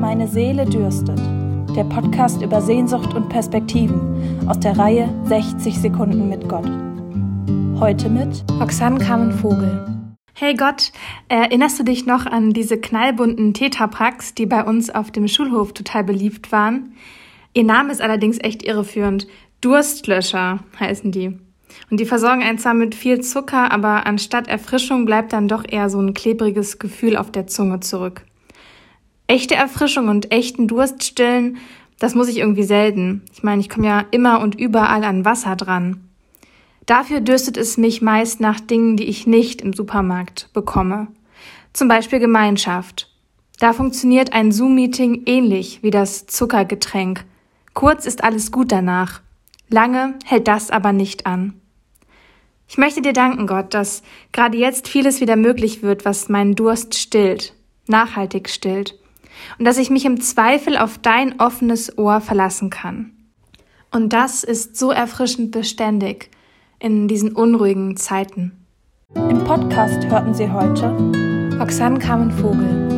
Meine Seele dürstet. Der Podcast über Sehnsucht und Perspektiven aus der Reihe 60 Sekunden mit Gott. Heute mit Oxane Carmen Vogel. Hey Gott, erinnerst du dich noch an diese knallbunten Tetrapacks, die bei uns auf dem Schulhof total beliebt waren? Ihr Name ist allerdings echt irreführend. Durstlöscher heißen die. Und die versorgen einen zwar mit viel Zucker, aber anstatt Erfrischung bleibt dann doch eher so ein klebriges Gefühl auf der Zunge zurück. Echte Erfrischung und echten Durst stillen, das muss ich irgendwie selten. Ich meine, ich komme ja immer und überall an Wasser dran. Dafür dürstet es mich meist nach Dingen, die ich nicht im Supermarkt bekomme. Zum Beispiel Gemeinschaft. Da funktioniert ein Zoom-Meeting ähnlich wie das Zuckergetränk. Kurz ist alles gut danach. Lange hält das aber nicht an. Ich möchte dir danken, Gott, dass gerade jetzt vieles wieder möglich wird, was meinen Durst stillt, nachhaltig stillt und dass ich mich im Zweifel auf dein offenes Ohr verlassen kann. Und das ist so erfrischend beständig in diesen unruhigen Zeiten. Im Podcast hörten Sie heute Oxane Carmen Vogel.